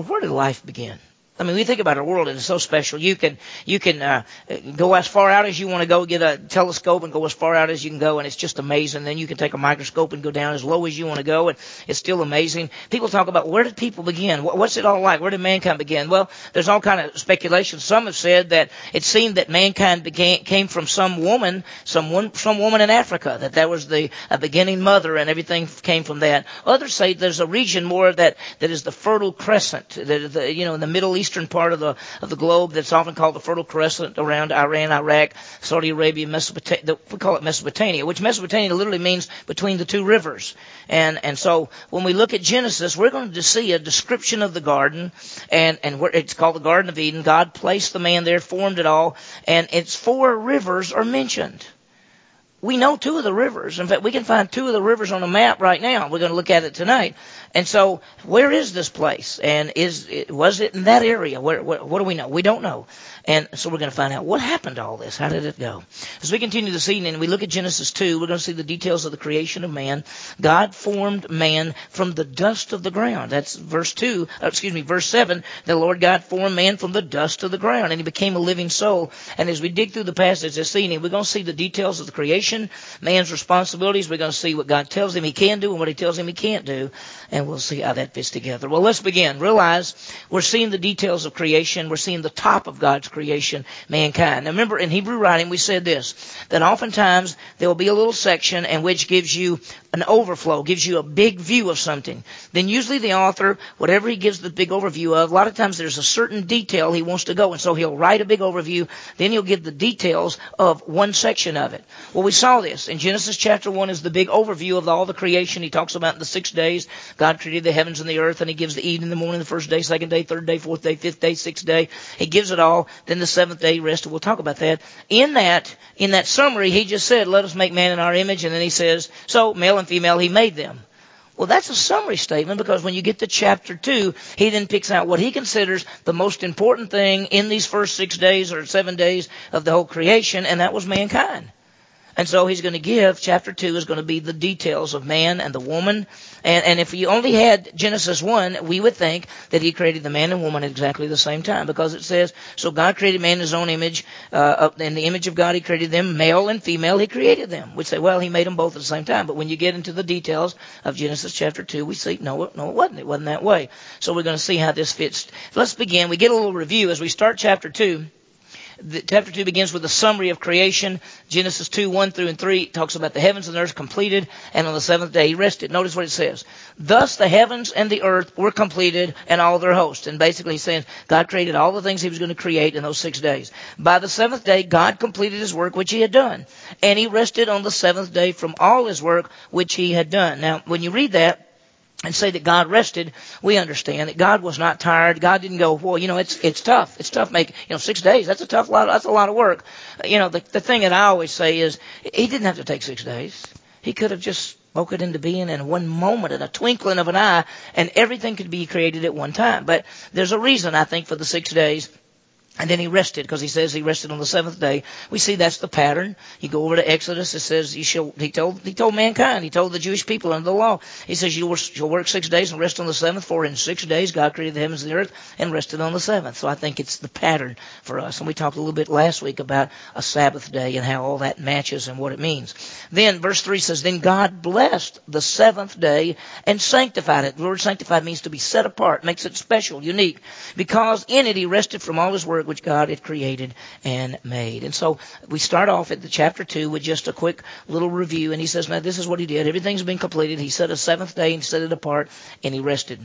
well, where did life begin? I mean, we think about our world and it's so special. You can you can uh, go as far out as you want to go, get a telescope and go as far out as you can go, and it's just amazing. Then you can take a microscope and go down as low as you want to go, and it's still amazing. People talk about where did people begin? What's it all like? Where did mankind begin? Well, there's all kind of speculation. Some have said that it seemed that mankind began came from some woman, some one, some woman in Africa, that that was the beginning mother, and everything came from that. Others say there's a region more that that is the Fertile Crescent, that the, you know in the Middle East eastern part of the of the globe that's often called the Fertile Crescent around Iran, Iraq, Saudi Arabia, Mesopotamia. We call it Mesopotamia, which Mesopotamia literally means between the two rivers. And and so when we look at Genesis, we're going to see a description of the garden, and and it's called the Garden of Eden. God placed the man there, formed it all, and its four rivers are mentioned we know two of the rivers. In fact, we can find two of the rivers on a map right now. We're going to look at it tonight. And so, where is this place? And is was it in that area? Where, where, what do we know? We don't know. And so we're going to find out what happened to all this. How did it go? As we continue this evening, we look at Genesis 2. We're going to see the details of the creation of man. God formed man from the dust of the ground. That's verse 2. Uh, excuse me, verse 7. The Lord God formed man from the dust of the ground, and he became a living soul. And as we dig through the passage this evening, we're going to see the details of the creation, man's responsibilities. We're going to see what God tells him he can do and what he tells him he can't do. And we'll see how that fits together. Well, let's begin. Realize we're seeing the details of creation. We're seeing the top of God's creation, mankind. Now remember, in Hebrew writing, we said this, that oftentimes there will be a little section in which gives you an overflow, gives you a big view of something. Then usually the author, whatever he gives the big overview of, a lot of times there's a certain detail he wants to go, and so he'll write a big overview, then he'll give the details of one section of it. Well, we saw this. In Genesis chapter 1 is the big overview of all the creation. He talks about in the six days, God created the heavens and the earth, and he gives the evening, in the morning, the first day, second day, third day, fourth day, fifth day, sixth day. He gives it all. Then the seventh day rested. We'll talk about that. In that, in that summary, he just said, let us make man in our image, and then he says, so male and female, he made them. Well, that's a summary statement because when you get to chapter 2, he then picks out what he considers the most important thing in these first six days or seven days of the whole creation, and that was mankind. And so he's going to give, chapter 2 is going to be the details of man and the woman. And, and if you only had Genesis 1, we would think that he created the man and woman at exactly the same time because it says, so God created man in his own image, uh, in the image of God he created them, male and female he created them. We'd say, well, he made them both at the same time. But when you get into the details of Genesis chapter 2, we see, no, no, it wasn't. It wasn't that way. So we're going to see how this fits. Let's begin. We get a little review as we start chapter 2 the, chapter 2 begins with a summary of creation. Genesis 2, 1 through and 3 talks about the heavens and the earth completed, and on the seventh day he rested. Notice what it says. Thus the heavens and the earth were completed and all their hosts. And basically he's saying God created all the things he was going to create in those six days. By the seventh day, God completed his work which he had done. And he rested on the seventh day from all his work which he had done. Now, when you read that, and say that God rested, we understand that God was not tired. God didn't go, well, you know, it's it's tough. It's tough making, you know, six days. That's a tough lot. That's a lot of work. You know, the the thing that I always say is, He didn't have to take six days. He could have just spoke it into being in one moment, in a twinkling of an eye, and everything could be created at one time. But there's a reason, I think, for the six days. And then he rested because he says he rested on the seventh day. We see that's the pattern. You go over to Exodus. It says he shall. He told he told mankind. He told the Jewish people under the law. He says you shall work six days and rest on the seventh. For in six days God created the heavens and the earth and rested on the seventh. So I think it's the pattern for us. And we talked a little bit last week about a Sabbath day and how all that matches and what it means. Then verse three says, then God blessed the seventh day and sanctified it. The word sanctified means to be set apart, makes it special, unique, because in it he rested from all his work which God had created and made. And so we start off at the chapter 2 with just a quick little review. And he says, now this is what he did. Everything's been completed. He set a seventh day and set it apart and he rested.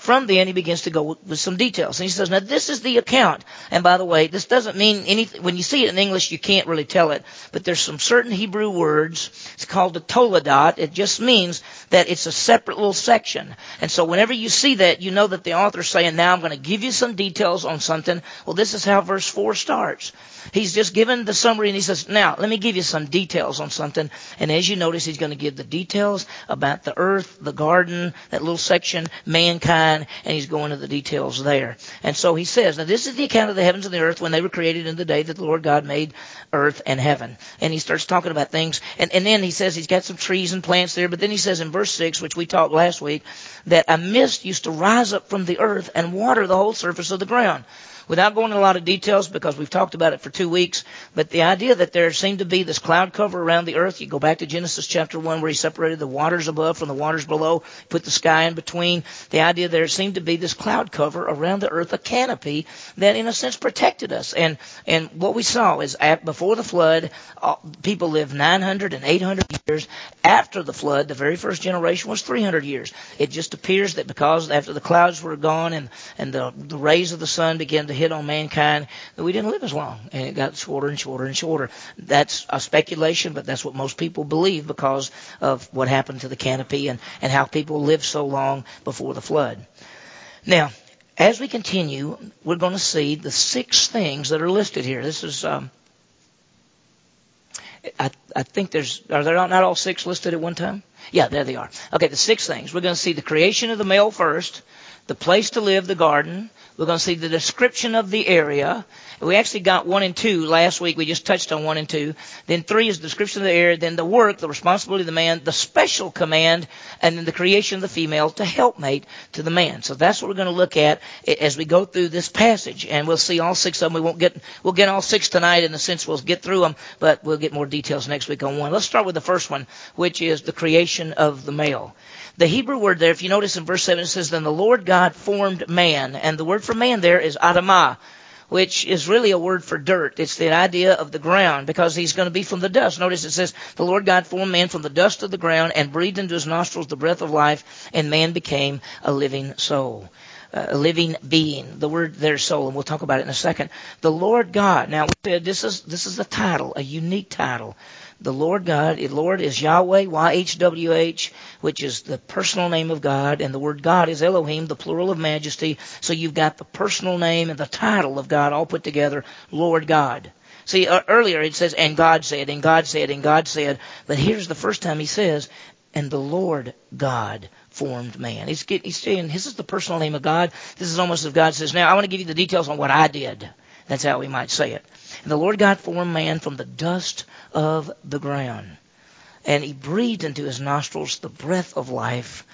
From then he begins to go with some details. And he says, now this is the account. And by the way, this doesn't mean anything, when you see it in English, you can't really tell it, but there's some certain Hebrew words. It's called the toledot. It just means that it's a separate little section. And so whenever you see that, you know that the author's saying, now I'm going to give you some details on something. Well, this is how verse 4 starts. He's just given the summary and he says, now, let me give you some details on something. And as you notice, he's going to give the details about the earth, the garden, that little section, mankind, and he's going to the details there. And so he says, now this is the account of the heavens and the earth when they were created in the day that the Lord God made earth and heaven. And he starts talking about things. And, and then he says he's got some trees and plants there. But then he says in verse 6, which we talked last week, that a mist used to rise up from the earth and water the whole surface of the ground without going into a lot of details because we've talked about it for two weeks, but the idea that there seemed to be this cloud cover around the earth, you go back to Genesis chapter 1 where he separated the waters above from the waters below, put the sky in between. The idea there seemed to be this cloud cover around the earth, a canopy that in a sense protected us. And, and what we saw is at, before the flood, uh, people lived 900 and 800 years. After the flood, the very first generation was 300 years. It just appears that because after the clouds were gone and, and the, the rays of the sun began to hit on mankind that we didn't live as long, and it got shorter and shorter and shorter. That's a speculation, but that's what most people believe because of what happened to the canopy and, and how people lived so long before the flood. Now, as we continue, we're going to see the six things that are listed here. This is, um, I, I think there's, are there not all six listed at one time? Yeah, there they are. Okay, the six things. We're going to see the creation of the male first, the place to live, the garden, we're going to see the description of the area. We actually got one and two last week. We just touched on one and two. Then three is the description of the area. Then the work, the responsibility of the man, the special command, and then the creation of the female to helpmate to the man. So that's what we're going to look at as we go through this passage. And we'll see all six of them. We won't get, we'll get all six tonight in the sense we'll get through them, but we'll get more details next week on one. Let's start with the first one, which is the creation of the male. The Hebrew word there, if you notice in verse 7, it says, Then the Lord God formed man. And the word for man there is Adamah, which is really a word for dirt. It's the idea of the ground because he's going to be from the dust. Notice it says, The Lord God formed man from the dust of the ground and breathed into his nostrils the breath of life, and man became a living soul. Uh, a living being. The word there, soul, and we'll talk about it in a second. The Lord God. Now, this is this is a title, a unique title the Lord God, Lord is Yahweh, Y-H-W-H, which is the personal name of God, and the word God is Elohim, the plural of majesty. So you've got the personal name and the title of God all put together, Lord God. See, uh, earlier it says, and God said, and God said, and God said, but here's the first time he says, and the Lord God formed man. He's, get, he's saying, this is the personal name of God. This is almost as God says, now I want to give you the details on what I did. That's how we might say it. And the Lord God formed man from the dust of the ground. And he breathed into his nostrils the breath of life,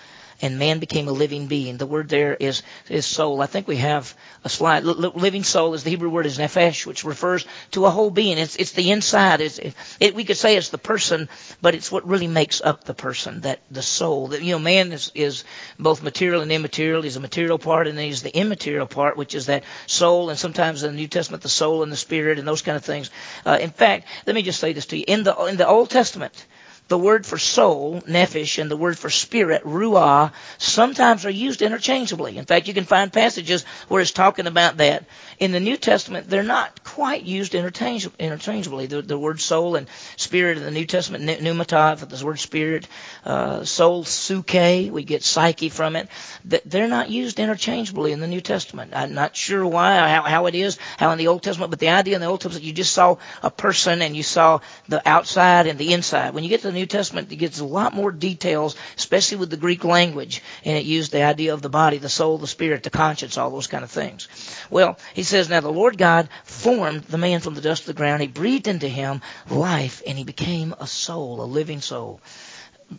and man became a living being. The word there is, is soul. I think we have a slide. Living soul is the Hebrew word is nephesh, which refers to a whole being. It's, it's the inside. It's, it, it, we could say it's the person, but it's what really makes up the person, that the soul. That, you know, man is, is both material and immaterial. He's a material part, and then he's the immaterial part, which is that soul, and sometimes in the New Testament, the soul and the spirit and those kind of things. Uh, in fact, let me just say this to you. In the, in the Old Testament, the word for soul, nephesh, and the word for spirit, ruah, sometimes are used interchangeably. In fact, you can find passages where it's talking about that. In the New Testament, they're not quite used interchangeably. The, the word soul and spirit in the New Testament, pneumata, for the word spirit, uh, soul, suke, we get psyche from it. They're not used interchangeably in the New Testament. I'm not sure why, how, how it is, how in the Old Testament, but the idea in the Old Testament, you just saw a person and you saw the outside and the inside. When you get to the New Testament, it gets a lot more details, especially with the Greek language, and it used the idea of the body, the soul, the spirit, the conscience, all those kind of things. Well, he says, now the Lord God formed the man from the dust of the ground. He breathed into him life, and he became a soul, a living soul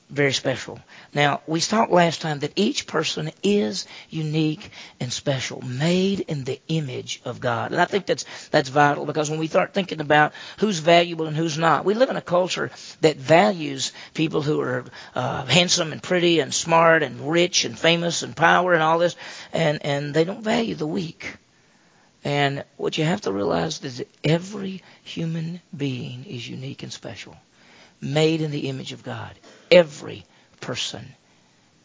very special. Now, we talked last time that each person is unique and special, made in the image of God. And I think that's, that's vital because when we start thinking about who's valuable and who's not, we live in a culture that values people who are uh, handsome and pretty and smart and rich and famous and power and all this, and, and they don't value the weak. And what you have to realize is that every human being is unique and special made in the image of God. Every person.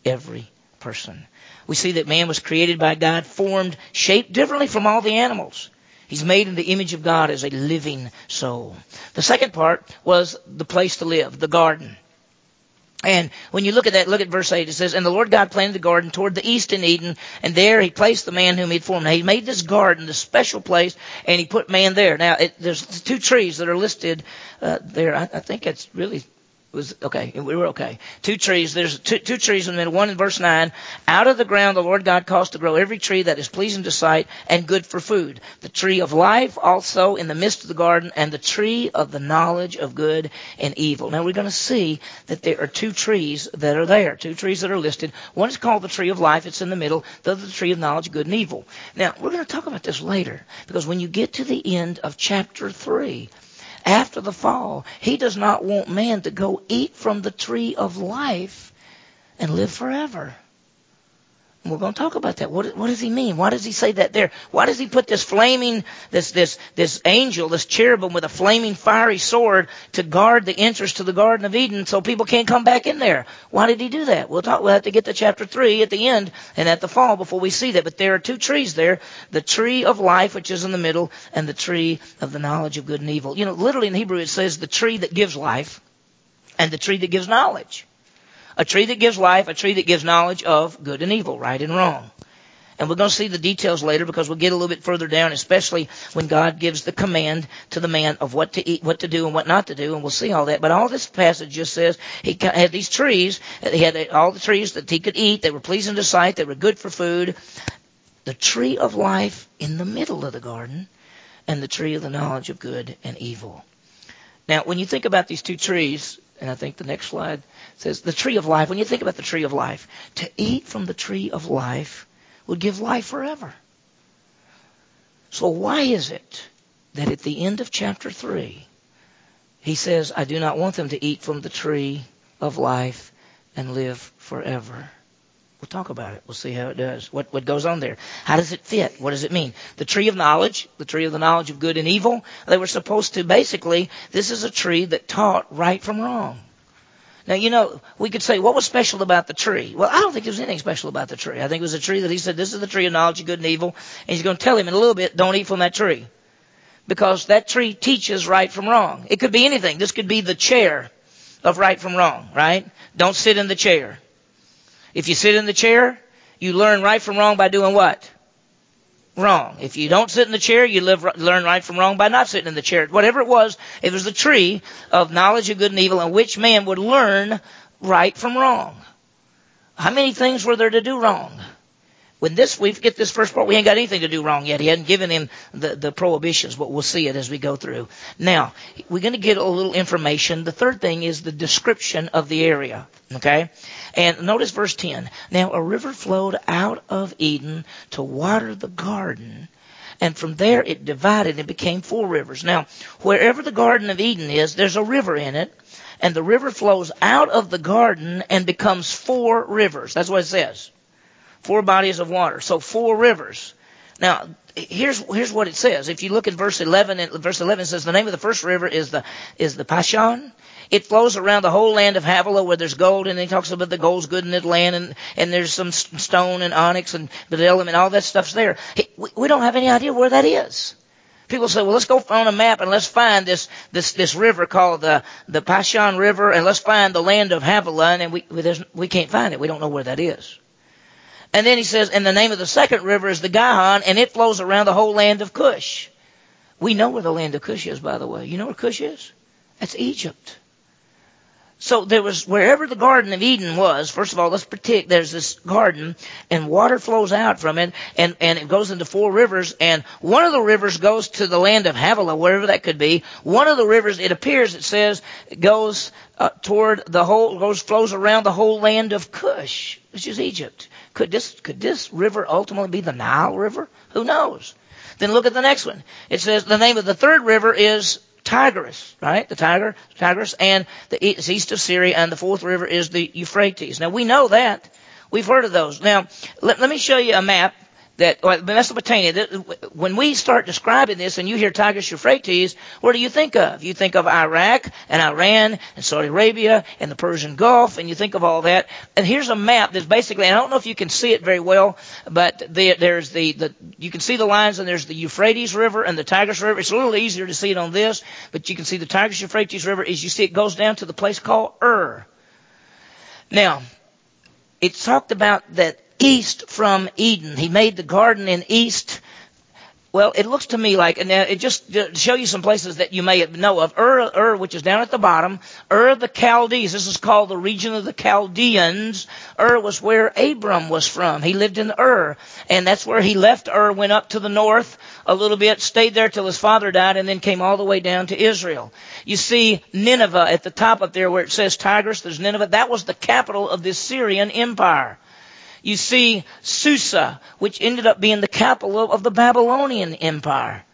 Every person. We see that man was created by God, formed, shaped differently from all the animals. He's made in the image of God as a living soul. The second part was the place to live, the garden. And when you look at that, look at verse 8. It says, And the Lord God planted the garden toward the east in Eden, and there he placed the man whom he had formed. Now, he made this garden, this special place, and he put man there. Now, it, there's two trees that are listed uh, there. I, I think it's really was okay. We were okay. Two trees. There's two, two trees in the middle. One in verse nine. Out of the ground the Lord God caused to grow every tree that is pleasing to sight and good for food. The tree of life also in the midst of the garden, and the tree of the knowledge of good and evil. Now we're going to see that there are two trees that are there. Two trees that are listed. One is called the tree of life. It's in the middle. The other the tree of knowledge good and evil. Now we're going to talk about this later because when you get to the end of chapter three after the fall. He does not want man to go eat from the tree of life and live forever. We're going to talk about that. What, what does he mean? Why does he say that there? Why does he put this flaming, this, this, this angel, this cherubim with a flaming fiery sword to guard the entrance to the Garden of Eden so people can't come back in there? Why did he do that? We'll talk, we'll have to get to chapter 3 at the end and at the fall before we see that. But there are two trees there. The tree of life, which is in the middle, and the tree of the knowledge of good and evil. You know, literally in Hebrew it says the tree that gives life and the tree that gives knowledge. A tree that gives life, a tree that gives knowledge of good and evil, right and wrong. And we're going to see the details later because we'll get a little bit further down, especially when God gives the command to the man of what to eat, what to do, and what not to do, and we'll see all that. But all this passage just says he had these trees. He had all the trees that he could eat. They were pleasing to sight. They were good for food. The tree of life in the middle of the garden, and the tree of the knowledge of good and evil. Now, when you think about these two trees, and I think the next slide says the tree of life. When you think about the tree of life, to eat from the tree of life would give life forever. So why is it that at the end of chapter 3, he says, I do not want them to eat from the tree of life and live forever? We'll talk about it. We'll see how it does. What, what goes on there? How does it fit? What does it mean? The tree of knowledge, the tree of the knowledge of good and evil, they were supposed to basically, this is a tree that taught right from wrong. Now, you know, we could say, what was special about the tree? Well, I don't think there was anything special about the tree. I think it was a tree that he said, this is the tree of knowledge of good and evil. And he's going to tell him in a little bit, don't eat from that tree. Because that tree teaches right from wrong. It could be anything. This could be the chair of right from wrong, right? Don't sit in the chair. If you sit in the chair, you learn right from wrong by doing what? Wrong. If you don't sit in the chair, you live, learn right from wrong by not sitting in the chair. Whatever it was, it was the tree of knowledge of good and evil and which man would learn right from wrong. How many things were there to do wrong? When this, we get this first part, we ain't got anything to do wrong yet. He hadn't given him the, the prohibitions, but we'll see it as we go through. Now, we're going to get a little information. The third thing is the description of the area. Okay? And notice verse 10. Now a river flowed out of Eden to water the garden. And from there it divided and became four rivers. Now, wherever the Garden of Eden is, there's a river in it. And the river flows out of the garden and becomes four rivers. That's what it says. Four bodies of water. So four rivers. Now, here's here's what it says. If you look at verse 11, verse 11 says the name of the first river is the is the Pishon. It flows around the whole land of Havilah where there's gold, and he talks about the gold's good in that land, and and there's some stone and onyx and bdellium and all that stuff's there. We, we don't have any idea where that is. People say, well, let's go on a map and let's find this, this, this river called the, the Pishon River and let's find the land of Havilah and we, we, we can't find it. We don't know where that is. And then he says, and the name of the second river is the Gihon, and it flows around the whole land of Cush. We know where the land of Cush is, by the way. You know where Cush is? That's Egypt. So there was, wherever the Garden of Eden was, first of all, let's predict there's this garden, and water flows out from it, and, and it goes into four rivers, and one of the rivers goes to the land of Havilah, wherever that could be. One of the rivers, it appears, it says, goes uh, toward the whole, goes, flows around the whole land of Cush, which is Egypt. Could this, could this river ultimately be the Nile River? Who knows? Then look at the next one. It says the name of the third river is Tigris, right? The Tiger, Tigris, and the east of Syria, and the fourth river is the Euphrates. Now we know that. We've heard of those. Now, let, let me show you a map that Mesopotamia, when we start describing this and you hear Tigris Euphrates, what do you think of? You think of Iraq and Iran and Saudi Arabia and the Persian Gulf and you think of all that. And here's a map that's basically, I don't know if you can see it very well, but the, there's the, the, you can see the lines and there's the Euphrates River and the Tigris River. It's a little easier to see it on this, but you can see the Tigris Euphrates River as you see it goes down to the place called Ur. Now, it's talked about that east from Eden. He made the garden in east well, it looks to me like, and it just to show you some places that you may know of. Ur, Ur, which is down at the bottom. Ur the Chaldees. This is called the region of the Chaldeans. Ur was where Abram was from. He lived in Ur, and that's where he left Ur, went up to the north a little bit, stayed there till his father died, and then came all the way down to Israel. You see Nineveh at the top up there where it says Tigris. There's Nineveh. That was the capital of the Syrian Empire. You see Susa, which ended up being the capital of the Babylonian Empire.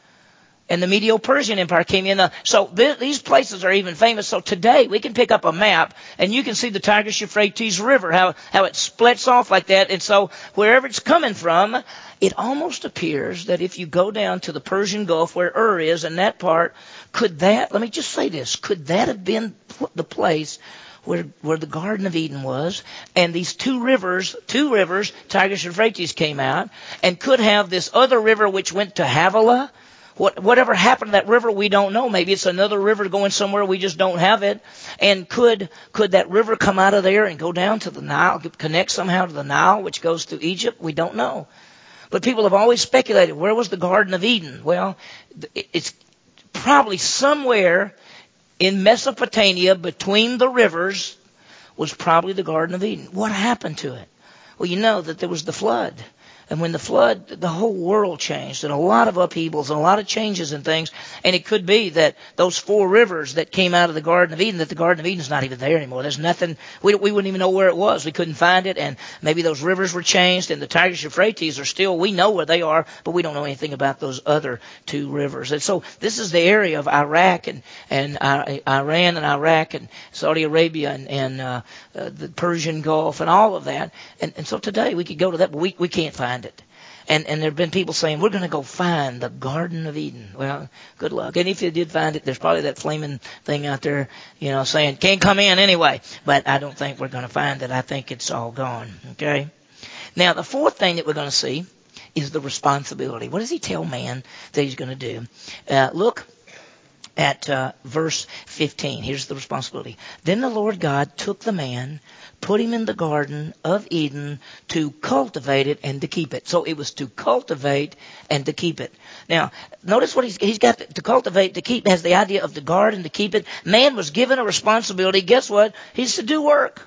And the Medo-Persian Empire came in. Uh, so th- these places are even famous. So today we can pick up a map and you can see the Tigris-Euphrates River, how, how it splits off like that. And so wherever it's coming from, it almost appears that if you go down to the Persian Gulf where Ur is and that part, could that, let me just say this, could that have been the place where, where the Garden of Eden was, and these two rivers, two rivers, Tigris and Euphrates came out, and could have this other river which went to Havilah. What, whatever happened to that river, we don't know. Maybe it's another river going somewhere, we just don't have it. And could, could that river come out of there and go down to the Nile, connect somehow to the Nile, which goes through Egypt? We don't know. But people have always speculated, where was the Garden of Eden? Well, it's probably somewhere in Mesopotamia between the rivers was probably the Garden of Eden. What happened to it? Well, you know that there was the flood. And when the flood, the whole world changed and a lot of upheavals and a lot of changes and things. And it could be that those four rivers that came out of the Garden of Eden, that the Garden of Eden's not even there anymore. There's nothing, we, we wouldn't even know where it was. We couldn't find it. And maybe those rivers were changed and the Tigris Euphrates are still, we know where they are, but we don't know anything about those other two rivers. And so this is the area of Iraq and, and Iran and Iraq and Saudi Arabia and, and uh, uh, the Persian Gulf and all of that. And, and so today we could go to that, but we, we can't find it. And, and there have been people saying, we're going to go find the Garden of Eden. Well, good luck. And if you did find it, there's probably that flaming thing out there, you know, saying, can't come in anyway. But I don't think we're going to find it. I think it's all gone. Okay? Now, the fourth thing that we're going to see is the responsibility. What does he tell man that he's going to do? Uh, look at uh, verse 15. Here's the responsibility. Then the Lord God took the man put him in the Garden of Eden to cultivate it and to keep it. So it was to cultivate and to keep it. Now, notice what he's, he's got to cultivate, to keep, has the idea of the garden, to keep it. Man was given a responsibility. Guess what? He's to do work.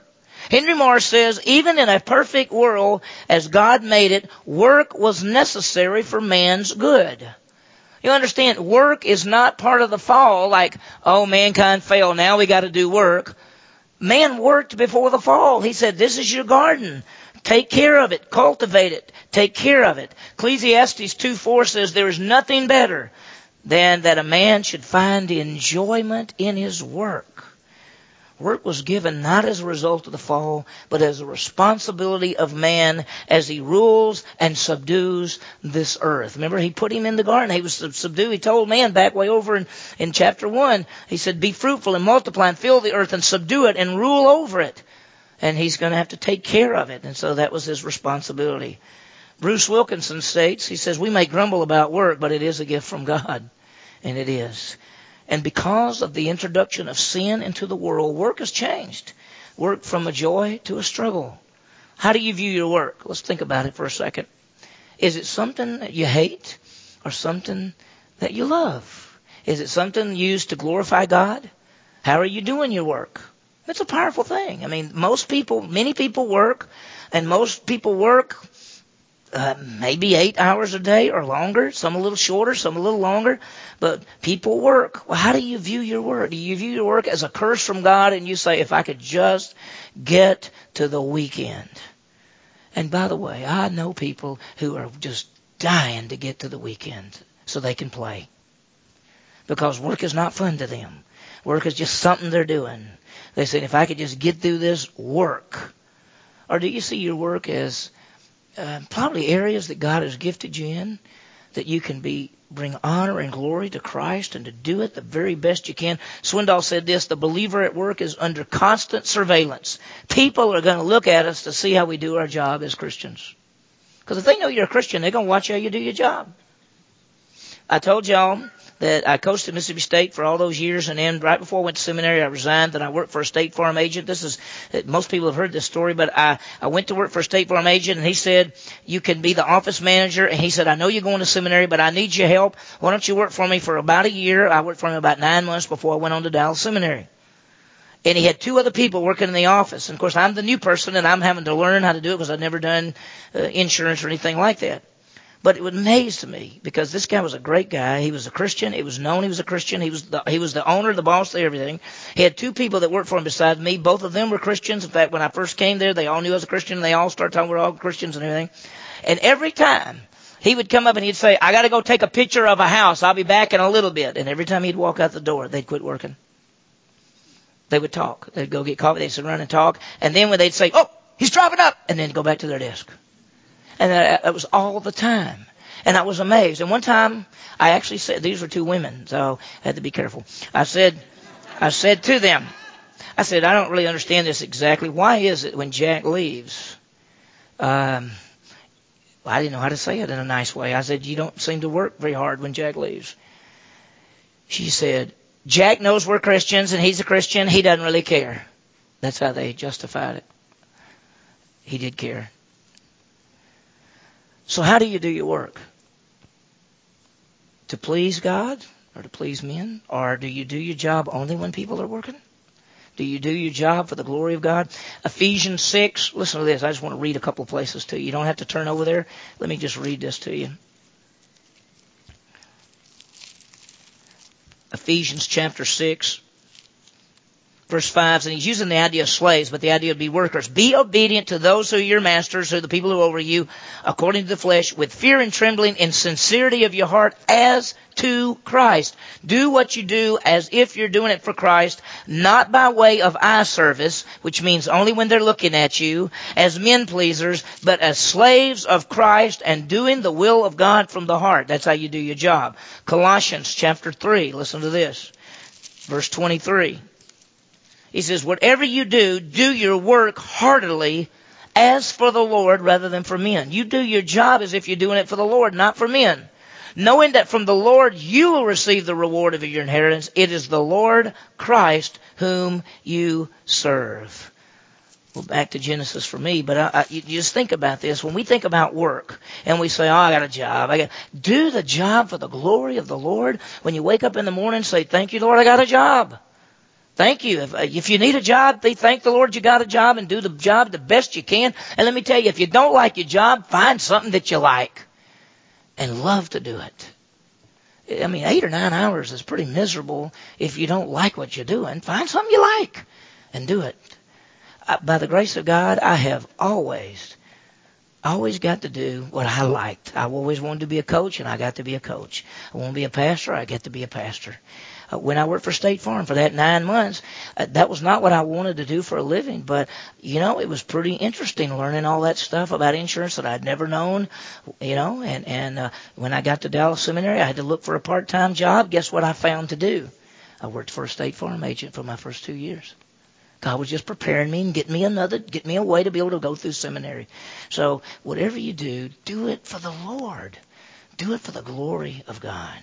Henry Morris says, even in a perfect world, as God made it, work was necessary for man's good. You understand, work is not part of the fall, like, oh, mankind failed, now we gotta do work. Man worked before the fall. He said, this is your garden. Take care of it. Cultivate it. Take care of it. Ecclesiastes 2 4 says, there is nothing better than that a man should find enjoyment in his work. Work was given not as a result of the fall, but as a responsibility of man as he rules and subdues this earth. Remember, he put him in the garden. He was subdued. He told man back way over in, in chapter 1, he said, Be fruitful and multiply and fill the earth and subdue it and rule over it. And he's going to have to take care of it. And so that was his responsibility. Bruce Wilkinson states, he says, We may grumble about work, but it is a gift from God. And it is. And because of the introduction of sin into the world, work has changed. Work from a joy to a struggle. How do you view your work? Let's think about it for a second. Is it something that you hate or something that you love? Is it something used to glorify God? How are you doing your work? It's a powerful thing. I mean, most people, many people work, and most people work uh, maybe eight hours a day or longer, some a little shorter, some a little longer, but people work. Well, how do you view your work? Do you view your work as a curse from God and you say, if I could just get to the weekend? And by the way, I know people who are just dying to get to the weekend so they can play. Because work is not fun to them. Work is just something they're doing. They say, if I could just get through this work. Or do you see your work as uh, probably areas that God has gifted you in that you can be bring honor and glory to Christ and to do it the very best you can. Swindoll said this, the believer at work is under constant surveillance. People are going to look at us to see how we do our job as Christians. Because if they know you're a Christian, they're going to watch how you do your job. I told y'all that I coached at Mississippi State for all those years, and then right before I went to seminary, I resigned. Then I worked for a State Farm agent. This is most people have heard this story, but I I went to work for a State Farm agent, and he said you can be the office manager. And he said I know you're going to seminary, but I need your help. Why don't you work for me for about a year? I worked for him about nine months before I went on to Dallas Seminary. And he had two other people working in the office. And of course, I'm the new person, and I'm having to learn how to do it because I've never done uh, insurance or anything like that. But it amazed to me because this guy was a great guy. He was a Christian. It was known he was a Christian. He was the, he was the owner, the boss, the everything. He had two people that worked for him besides me. Both of them were Christians. In fact, when I first came there, they all knew I was a Christian. And they all started talking we're all Christians and everything. And every time he would come up and he'd say, "I got to go take a picture of a house. I'll be back in a little bit." And every time he'd walk out the door, they'd quit working. They would talk. They'd go get coffee. They'd sit around and talk. And then when they'd say, "Oh, he's driving up," and then go back to their desk. And that was all the time. And I was amazed. And one time, I actually said, these were two women, so I had to be careful. I said, I said to them, I said, I don't really understand this exactly. Why is it when Jack leaves, um, I didn't know how to say it in a nice way. I said, you don't seem to work very hard when Jack leaves. She said, Jack knows we're Christians and he's a Christian. He doesn't really care. That's how they justified it. He did care. So how do you do your work? To please God or to please men? Or do you do your job only when people are working? Do you do your job for the glory of God? Ephesians 6, listen to this. I just want to read a couple of places to you. You don't have to turn over there. Let me just read this to you. Ephesians chapter 6, verse 5, and he's using the idea of slaves, but the idea of be workers. Be obedient to those who are your masters, who are the people who are over you, according to the flesh, with fear and trembling in sincerity of your heart as to Christ. Do what you do as if you're doing it for Christ, not by way of eye service, which means only when they're looking at you, as men pleasers, but as slaves of Christ and doing the will of God from the heart. That's how you do your job. Colossians chapter 3, listen to this. Verse 23. He says, whatever you do, do your work heartily as for the Lord rather than for men. You do your job as if you're doing it for the Lord, not for men. Knowing that from the Lord you will receive the reward of your inheritance. It is the Lord Christ whom you serve. Well, back to Genesis for me, but I, I, you just think about this. When we think about work and we say, "Oh, I got a job," I got do the job for the glory of the Lord. When you wake up in the morning, say, "Thank you, Lord, I got a job." Thank you. If, uh, if you need a job, thank the Lord you got a job and do the job the best you can. And let me tell you, if you don't like your job, find something that you like and love to do it. I mean, eight or nine hours is pretty miserable if you don't like what you're doing. Find something you like and do it. By the grace of God, I have always, always got to do what I liked. I always wanted to be a coach, and I got to be a coach. I want to be a pastor, I get to be a pastor. Uh, when I worked for State Farm for that nine months, uh, that was not what I wanted to do for a living. But you know, it was pretty interesting learning all that stuff about insurance that I'd never known. You know, and and uh, when I got to Dallas Seminary, I had to look for a part-time job. Guess what I found to do? I worked for a State Farm agent for my first two years. God was just preparing me and getting me another, get me a way to be able to go through seminary. So whatever you do, do it for the Lord. Do it for the glory of God.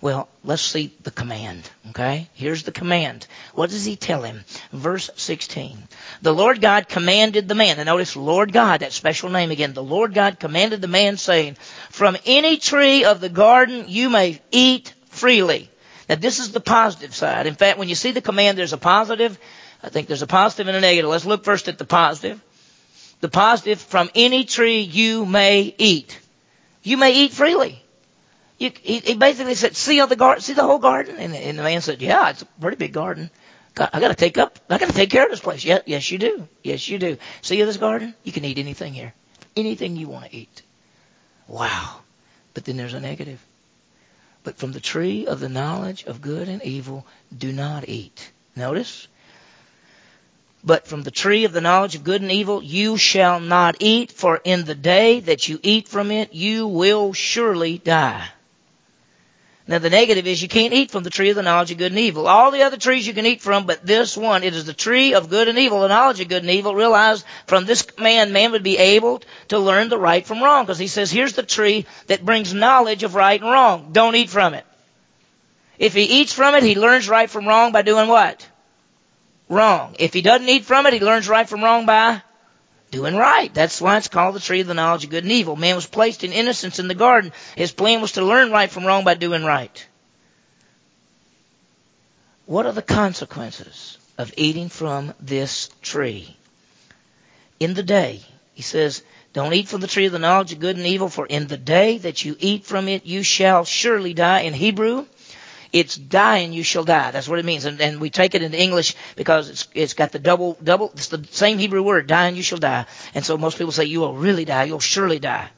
Well, let's see the command, okay? Here's the command. What does he tell him? Verse 16. The Lord God commanded the man, and notice Lord God, that special name again. The Lord God commanded the man saying, from any tree of the garden you may eat freely. Now this is the positive side. In fact, when you see the command, there's a positive. I think there's a positive and a negative. Let's look first at the positive. The positive, from any tree you may eat. You may eat freely. You, he, he basically said, "See all the garden, see the whole garden." And, and the man said, "Yeah, it's a pretty big garden. I got to take up, I got to take care of this place." Yeah, yes, you do. Yes, you do. See this garden? You can eat anything here, anything you want to eat. Wow. But then there's a negative. But from the tree of the knowledge of good and evil, do not eat. Notice. But from the tree of the knowledge of good and evil, you shall not eat, for in the day that you eat from it, you will surely die. Now the negative is you can't eat from the tree of the knowledge of good and evil. All the other trees you can eat from, but this one, it is the tree of good and evil, the knowledge of good and evil. Realize from this man, man would be able to learn the right from wrong. Because he says, here's the tree that brings knowledge of right and wrong. Don't eat from it. If he eats from it, he learns right from wrong by doing what? Wrong. If he doesn't eat from it, he learns right from wrong by doing right. That's why it's called the tree of the knowledge of good and evil. Man was placed in innocence in the garden. His plan was to learn right from wrong by doing right. What are the consequences of eating from this tree? In the day, he says, don't eat from the tree of the knowledge of good and evil, for in the day that you eat from it, you shall surely die. In Hebrew, it's die and you shall die. That's what it means. And, and we take it into English because it's, it's got the double, double, it's the same Hebrew word, die and you shall die. And so most people say you will really die, you'll surely die.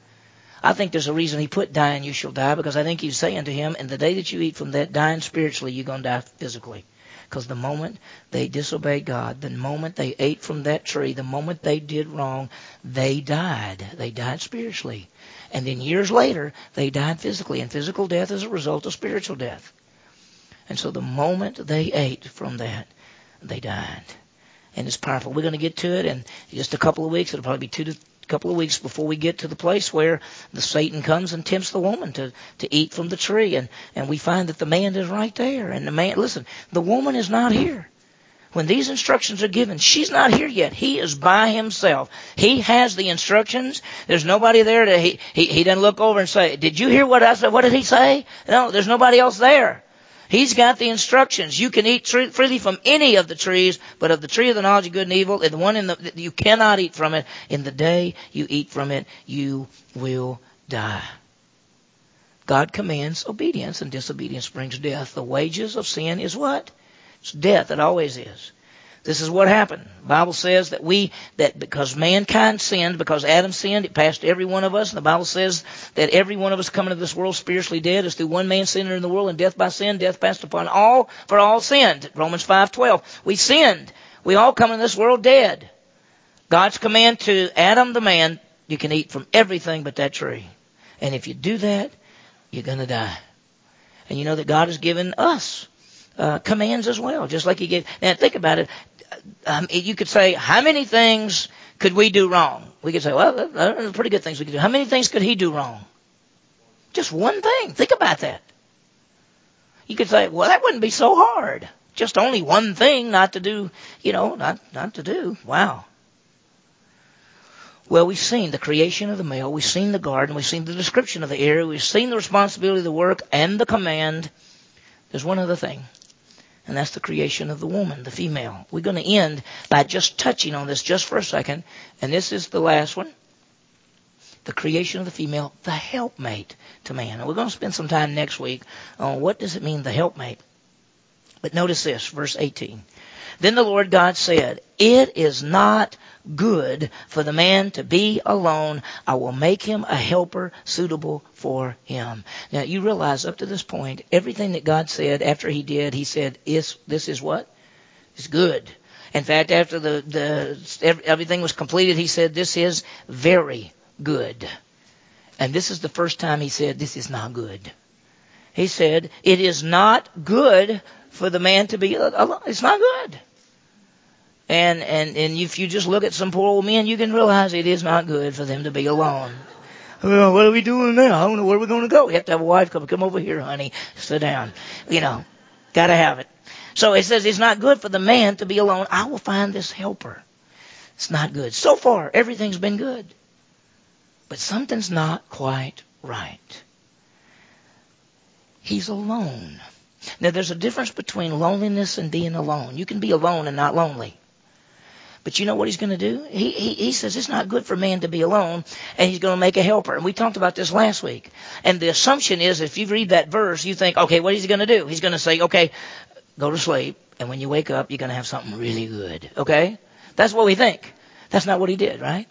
I think there's a reason he put die and you shall die because I think he's saying to him, in the day that you eat from that, dying spiritually, you're going to die physically. Because the moment they disobeyed God, the moment they ate from that tree, the moment they did wrong, they died. They died spiritually. And then years later, they died physically. And physical death is a result of spiritual death. And so the moment they ate from that, they died. And it's powerful. We're going to get to it in just a couple of weeks. It'll probably be two to couple of weeks before we get to the place where the Satan comes and tempts the woman to, to eat from the tree. And, and we find that the man is right there. And the man, listen, the woman is not here. When these instructions are given, she's not here yet. He is by himself. He has the instructions. There's nobody there to, he, he, he doesn't look over and say, did you hear what I said? What did he say? No, there's nobody else there. He's got the instructions. You can eat freely from any of the trees, but of the tree of the knowledge of good and evil, and the one in the, you cannot eat from it. In the day you eat from it, you will die. God commands obedience, and disobedience brings death. The wages of sin is what? It's death. It always is. This is what happened. The Bible says that we, that because mankind sinned, because Adam sinned, it passed every one of us. And the Bible says that every one of us coming to this world spiritually dead is through one man sinning in the world and death by sin, death passed upon all, for all sinned. Romans 5:12. We sinned. We all come in this world dead. God's command to Adam the man, you can eat from everything but that tree. And if you do that, you're gonna die. And you know that God has given us uh, commands as well, just like He gave. Now think about it um, you could say, how many things could we do wrong? We could say, well, are pretty good things we could do. How many things could he do wrong? Just one thing. Think about that. You could say, well, that wouldn't be so hard. Just only one thing not to do, you know, not, not to do. Wow. Well, we've seen the creation of the male, we've seen the garden, we've seen the description of the area, we've seen the responsibility of the work and the command. There's one other thing and that's the creation of the woman, the female. We're going to end by just touching on this just for a second, and this is the last one. The creation of the female, the helpmate to man. And we're going to spend some time next week on what does it mean, the helpmate. But notice this, verse 18. Then the Lord God said, It is not good for the man to be alone. I will make him a helper suitable for him. Now you realize up to this point, everything that God said after he did, he said, is, this is what? It's good. In fact, after the, the, everything was completed, he said, this is very good. And this is the first time he said, this is not good. He said, it is not good for the man to be alone. It's not good. And, and, and if you just look at some poor old men, you can realize it is not good for them to be alone. Well, what are we doing now? I don't know where we're going to go. We have to have a wife come, come over here, honey. Sit down. You know, gotta have it. So it says it's not good for the man to be alone. I will find this helper. It's not good. So far, everything's been good. But something's not quite right. He's alone. Now, there's a difference between loneliness and being alone. You can be alone and not lonely. But you know what he's going to do? He, he, he says it's not good for man to be alone, and he's going to make a helper. And we talked about this last week. And the assumption is if you read that verse, you think, okay, what is he going to do? He's going to say, okay, go to sleep, and when you wake up, you're going to have something really good. Okay? That's what we think. That's not what he did, right?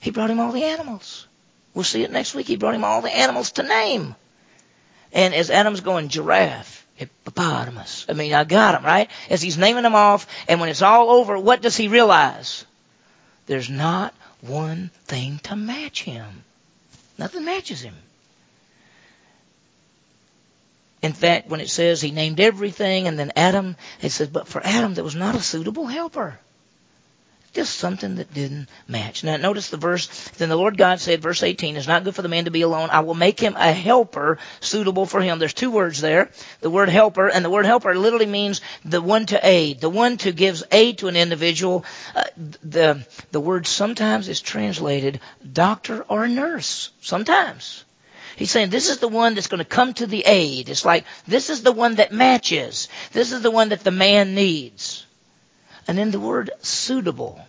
He brought him all the animals. We'll see it next week. He brought him all the animals to name. And as Adam's going, giraffe, hippopotamus. I mean, I got him, right? As he's naming them off, and when it's all over, what does he realize? There's not one thing to match him. Nothing matches him. In fact, when it says he named everything and then Adam, it says, but for Adam there was not a suitable helper. Just something that didn't match. Now notice the verse. Then the Lord God said, verse 18, it's not good for the man to be alone. I will make him a helper suitable for him. There's two words there. The word helper, and the word helper literally means the one to aid, the one to gives aid to an individual. Uh, the, the word sometimes is translated doctor or nurse. Sometimes. He's saying this is the one that's going to come to the aid. It's like this is the one that matches. This is the one that the man needs. And then the word suitable.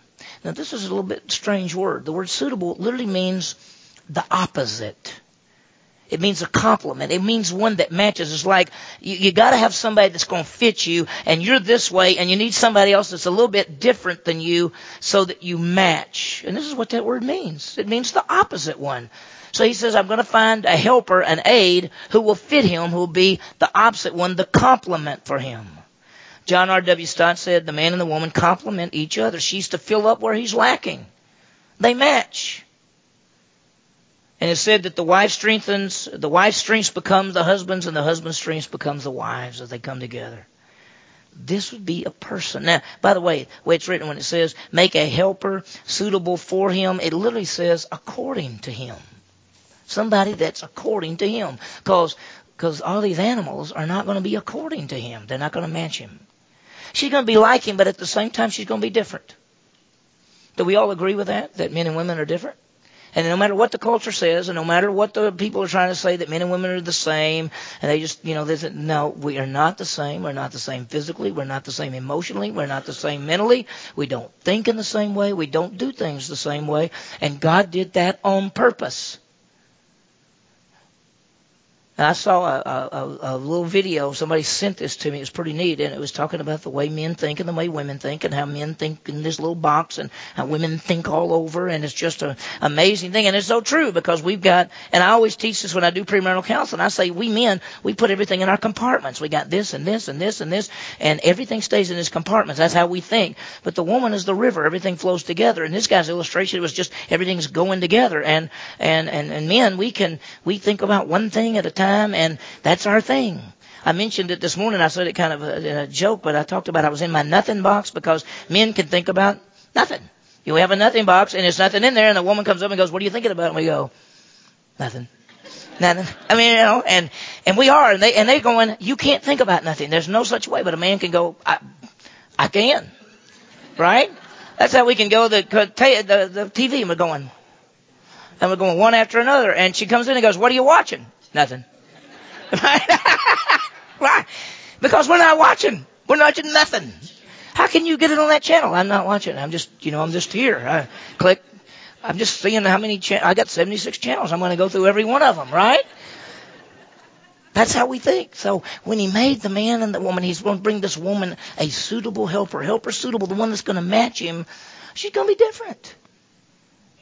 Now this is a little bit strange word. The word suitable literally means the opposite. It means a complement. It means one that matches. It's like you, you got to have somebody that's going to fit you, and you're this way, and you need somebody else that's a little bit different than you, so that you match. And this is what that word means. It means the opposite one. So he says, I'm going to find a helper, an aid, who will fit him, who will be the opposite one, the complement for him. John R.W. Stott said the man and the woman complement each other. She's to fill up where he's lacking. They match. And it said that the wife strengthens, the wife's strength becomes the husband's and the husband's strength becomes the wife's as they come together. This would be a person. Now, by the way, the way it's written when it says make a helper suitable for him, it literally says according to him. Somebody that's according to him. Because all these animals are not going to be according to him. They're not going to match him. She's going to be like him, but at the same time, she's going to be different. Do we all agree with that? That men and women are different? And no matter what the culture says, and no matter what the people are trying to say, that men and women are the same, and they just, you know, this, no, we are not the same. We're not the same physically. We're not the same emotionally. We're not the same mentally. We don't think in the same way. We don't do things the same way. And God did that on purpose. And I saw a, a, a little video. Somebody sent this to me. It was pretty neat, and it was talking about the way men think and the way women think, and how men think in this little box, and how women think all over. And it's just an amazing thing, and it's so true because we've got. And I always teach this when I do premarital counseling. I say we men we put everything in our compartments. We got this and this and this and this, and everything stays in its compartments. That's how we think. But the woman is the river. Everything flows together. And this guy's illustration was just everything's going together. And and and, and men we can we think about one thing at a time time, and that's our thing. I mentioned it this morning. I said it kind of a, a joke, but I talked about I was in my nothing box because men can think about nothing. You have a nothing box, and there's nothing in there, and the woman comes up and goes, "What are you thinking about?" And we go, "Nothing." Nothing. I mean, you know, and and we are, and they and they going, you can't think about nothing. There's no such way, but a man can go, I, I can, right? That's how we can go the the the TV, and we're going, and we're going one after another. And she comes in and goes, "What are you watching?" Nothing. Why? Because we're not watching. We're not watching nothing. How can you get it on that channel? I'm not watching. I'm just, you know, I'm just here. I click. I'm just seeing how many channels. I got 76 channels. I'm going to go through every one of them, right? That's how we think. So when he made the man and the woman, he's going to bring this woman a suitable helper, helper suitable, the one that's going to match him. She's going to be different.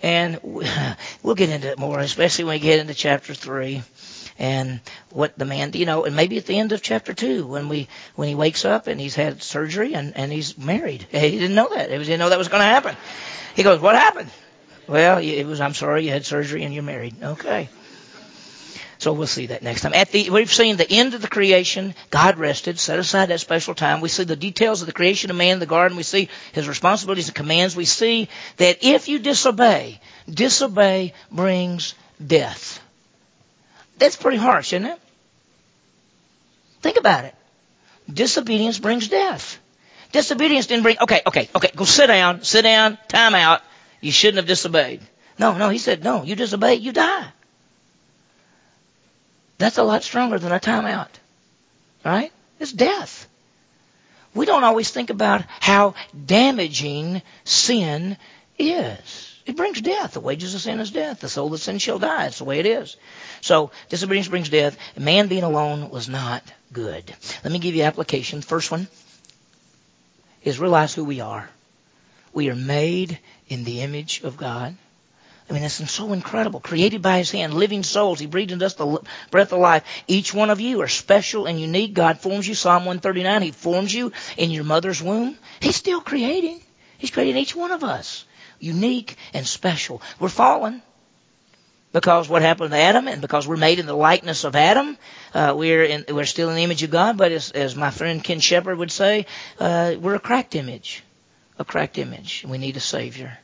And we'll get into it more, especially when we get into chapter three and what the man, you know, and maybe at the end of chapter two when we when he wakes up and he's had surgery and and he's married. He didn't know that. He didn't know that was going to happen. He goes, "What happened?" Well, it was. I'm sorry, you had surgery and you're married. Okay. So we'll see that next time. At the, we've seen the end of the creation. God rested, set aside that special time. We see the details of the creation of man in the garden. We see his responsibilities and commands. We see that if you disobey, disobey brings death. That's pretty harsh, isn't it? Think about it. Disobedience brings death. Disobedience didn't bring, okay, okay, okay, go sit down, sit down, time out. You shouldn't have disobeyed. No, no, he said, no, you disobey, you die. That's a lot stronger than a timeout. Right? It's death. We don't always think about how damaging sin is. It brings death. The wages of sin is death. The soul that sins shall die. It's the way it is. So disobedience brings death. Man being alone was not good. Let me give you application. First one is realize who we are. We are made in the image of God. I mean, that's so incredible. Created by His hand, living souls. He breathed into us the breath of life. Each one of you are special and unique. God forms you. Psalm 139. He forms you in your mother's womb. He's still creating. He's creating each one of us unique and special. We're fallen. because what happened to Adam, and because we're made in the likeness of Adam, uh, we're in, we're still in the image of God. But as, as my friend Ken Shepard would say, uh, we're a cracked image, a cracked image. We need a Savior.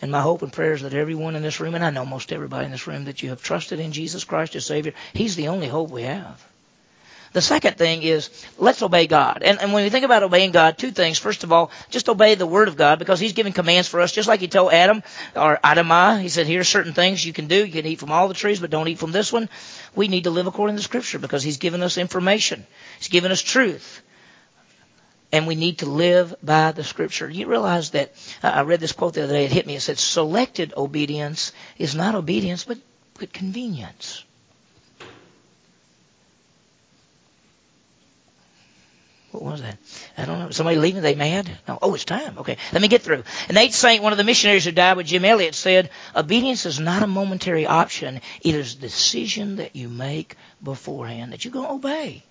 And my hope and prayer is that everyone in this room, and I know most everybody in this room, that you have trusted in Jesus Christ as Savior. He's the only hope we have. The second thing is let's obey God. And, and when we think about obeying God, two things. First of all, just obey the Word of God because He's giving commands for us, just like He told Adam or Adamah. He said, "Here are certain things you can do. You can eat from all the trees, but don't eat from this one." We need to live according to Scripture because He's given us information. He's given us truth. And we need to live by the Scripture. You realize that uh, I read this quote the other day. It hit me. It said, "Selected obedience is not obedience, but, but convenience." What was that? I don't know. Somebody leaving? They mad? No. Oh, it's time. Okay. Let me get through. And Nate Saint, one of the missionaries who died with Jim Elliot, said, Obedience is not a momentary option. It is a decision that you make beforehand that you're going to obey.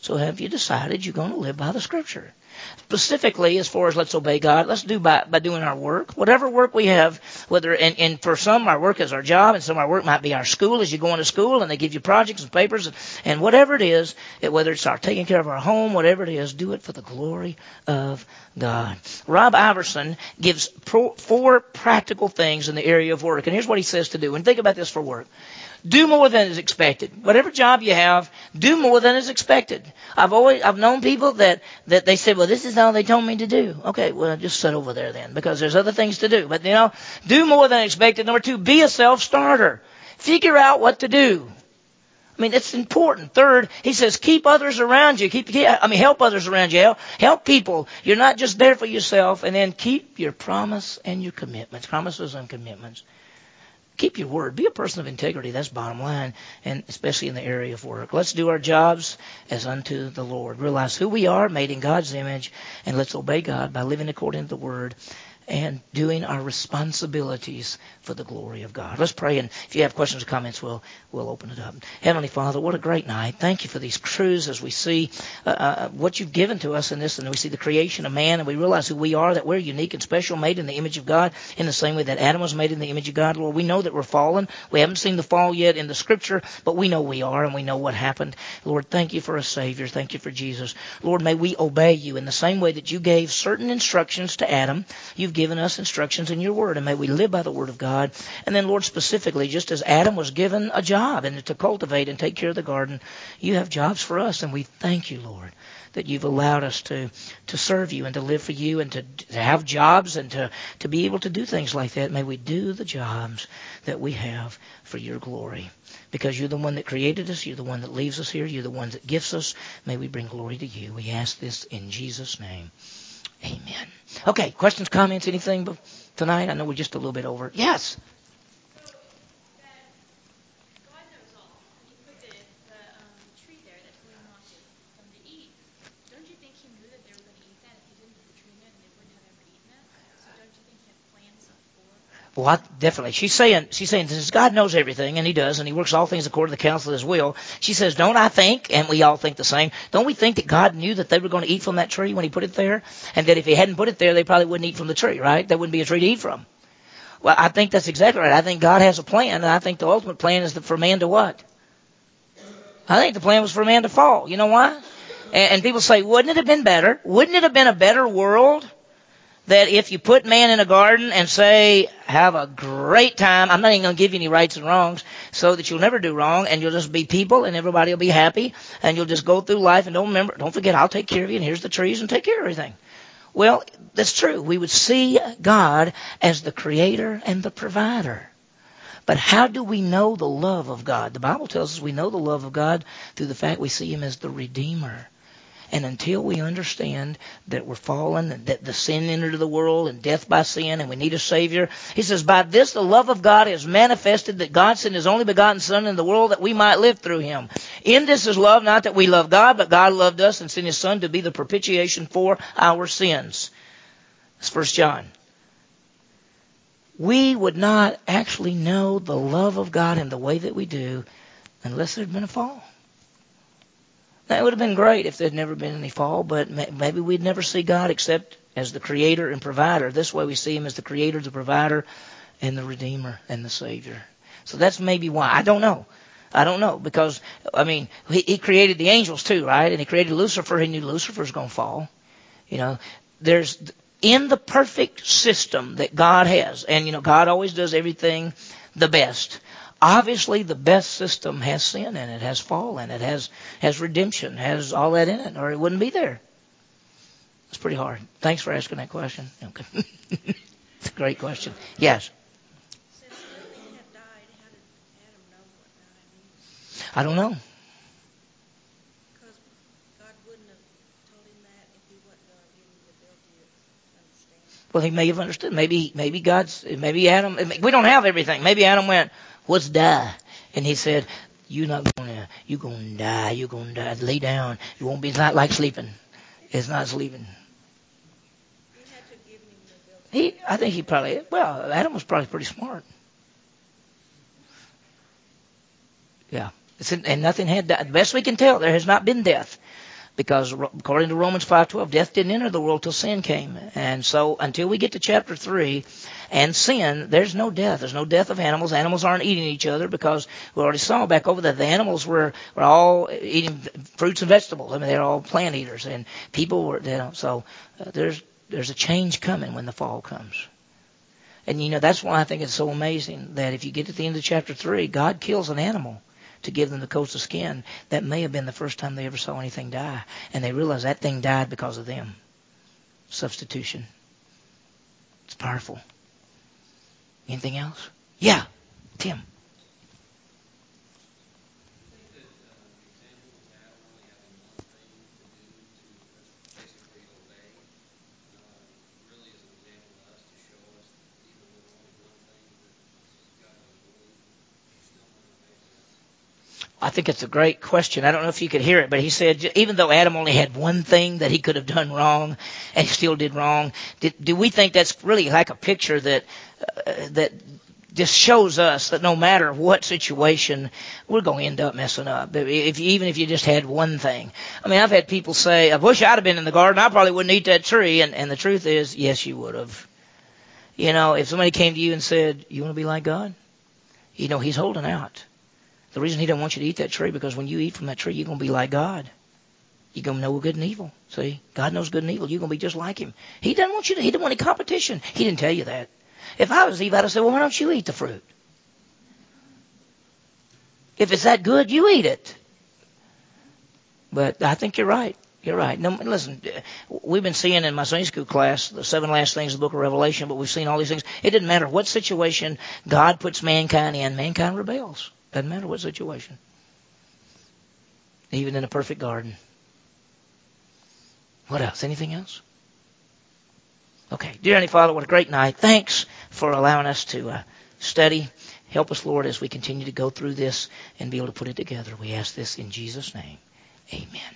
So have you decided you're going to live by the scripture? Specifically, as far as let's obey God, let's do by, by doing our work. Whatever work we have, whether, and, and for some our work is our job, and some our work might be our school as you go into school and they give you projects and papers, and, and whatever it is, it, whether it's our taking care of our home, whatever it is, do it for the glory of God. Rob Iverson gives pro, four practical things in the area of work, and here's what he says to do. And think about this for work. Do more than is expected. Whatever job you have, do more than is expected. I've always, I've known people that, that they said, well, this is all they told me to do. Okay, well, just sit over there then, because there's other things to do. But you know, do more than expected. Number two, be a self-starter. Figure out what to do. I mean, it's important. Third, he says, keep others around you. Keep, keep, I mean, help others around you. Help, help people. You're not just there for yourself. And then keep your promise and your commitments. Promises and commitments keep your word. Be a person of integrity. That's bottom line, and especially in the area of work. Let's do our jobs as unto the Lord. Realize who we are, made in God's image, and let's obey God by living according to the word and doing our responsibilities for the glory of God. Let's pray, and if you have questions or comments, we'll we'll open it up. Heavenly Father, what a great night! Thank you for these truths as we see uh, uh, what you've given to us in this, and we see the creation of man, and we realize who we are, that we're unique and special, made in the image of God, in the same way that Adam was made in the image of God. Lord, we know that we're fallen. We haven't seen the fall yet in the Scripture, but we know we are, and we know what happened. Lord, thank you for a Savior. Thank you for Jesus. Lord, may we obey you in the same way that you gave certain instructions to Adam. You've given us instructions in your word, and may we live by the word of God. And then, Lord, specifically, just as Adam was given a job and to cultivate and take care of the garden, you have jobs for us, and we thank you, Lord that you've allowed us to to serve you and to live for you and to, to have jobs and to to be able to do things like that. May we do the jobs that we have for your glory. Because you're the one that created us, you're the one that leaves us here, you're the one that gives us. May we bring glory to you. We ask this in Jesus' name. Amen. Okay, questions, comments, anything tonight? I know we're just a little bit over. Yes. Well, I, definitely. She's saying, she's saying, since God knows everything, and He does, and He works all things according to the counsel of His will. She says, don't I think, and we all think the same, don't we think that God knew that they were going to eat from that tree when He put it there? And that if He hadn't put it there, they probably wouldn't eat from the tree, right? There wouldn't be a tree to eat from. Well, I think that's exactly right. I think God has a plan, and I think the ultimate plan is for man to what? I think the plan was for man to fall. You know why? And, and people say, wouldn't it have been better? Wouldn't it have been a better world that if you put man in a garden and say, have a great time, I'm not even going to give you any rights and wrongs so that you'll never do wrong and you'll just be people and everybody will be happy and you'll just go through life and don't remember, don't forget, I'll take care of you and here's the trees and take care of everything. Well, that's true. We would see God as the creator and the provider. But how do we know the love of God? The Bible tells us we know the love of God through the fact we see Him as the Redeemer. And until we understand that we're fallen that the sin entered the world and death by sin and we need a Savior, he says, By this the love of God is manifested that God sent his only begotten Son in the world that we might live through him. In this is love, not that we love God, but God loved us and sent his Son to be the propitiation for our sins. That's First John. We would not actually know the love of God in the way that we do unless there had been a fall. That would have been great if there'd never been any fall, but maybe we'd never see God except as the creator and provider. This way we see him as the creator, the provider, and the redeemer and the savior. So that's maybe why. I don't know. I don't know because I mean he, he created the angels too, right? And he created Lucifer. He knew Lucifer's going to fall. You know, there's in the perfect system that God has, and you know God always does everything the best. Obviously, the best system has sin in it, has fall in it, has has redemption, has all that in it, or it wouldn't be there. It's pretty hard. Thanks for asking that question. Okay. it's a great question. Yes. I don't know. Well, he may have understood. Maybe, maybe God's, maybe Adam. We don't have everything. Maybe Adam went, "What's die?" And he said, "You're not gonna, you're gonna die. You're gonna die. Lay down. It won't be. It's not like sleeping. It's not sleeping." He, I think he probably. Well, Adam was probably pretty smart. Yeah. and nothing had died. The best we can tell, there has not been death because according to Romans 5:12, death didn't enter the world till sin came. And so until we get to chapter 3 and sin, there's no death. There's no death of animals. Animals aren't eating each other because we already saw back over that the animals were, were all eating fruits and vegetables. I mean, they're all plant eaters and people were, you know, so uh, there's, there's a change coming when the fall comes. And you know, that's why I think it's so amazing that if you get to the end of chapter 3, God kills an animal to give them the coats of skin, that may have been the first time they ever saw anything die. And they realized that thing died because of them. Substitution. It's powerful. Anything else? Yeah, Tim. I think it's a great question. I don't know if you could hear it, but he said even though Adam only had one thing that he could have done wrong and he still did wrong, did, do we think that's really like a picture that uh, that just shows us that no matter what situation, we're going to end up messing up. If even if you just had one thing. I mean, I've had people say, "I wish I'd have been in the garden. I probably wouldn't eat that tree." And and the truth is, yes, you would have. You know, if somebody came to you and said, "You want to be like God?" You know, He's holding out. The reason he doesn't want you to eat that tree because when you eat from that tree, you're going to be like God. You're going to know good and evil. See, God knows good and evil. You're going to be just like Him. He doesn't want you to. He didn't want any competition. He didn't tell you that. If I was Eve, I'd have said, "Well, why don't you eat the fruit? If it's that good, you eat it." But I think you're right. You're right. No, listen, we've been seeing in my Sunday school class the seven last things of the book of Revelation, but we've seen all these things. It doesn't matter what situation God puts mankind in, mankind rebels. Doesn't matter what situation. Even in a perfect garden. What else? Anything else? Okay. Dear Heavenly Father, what a great night. Thanks for allowing us to uh, study. Help us, Lord, as we continue to go through this and be able to put it together. We ask this in Jesus' name. Amen.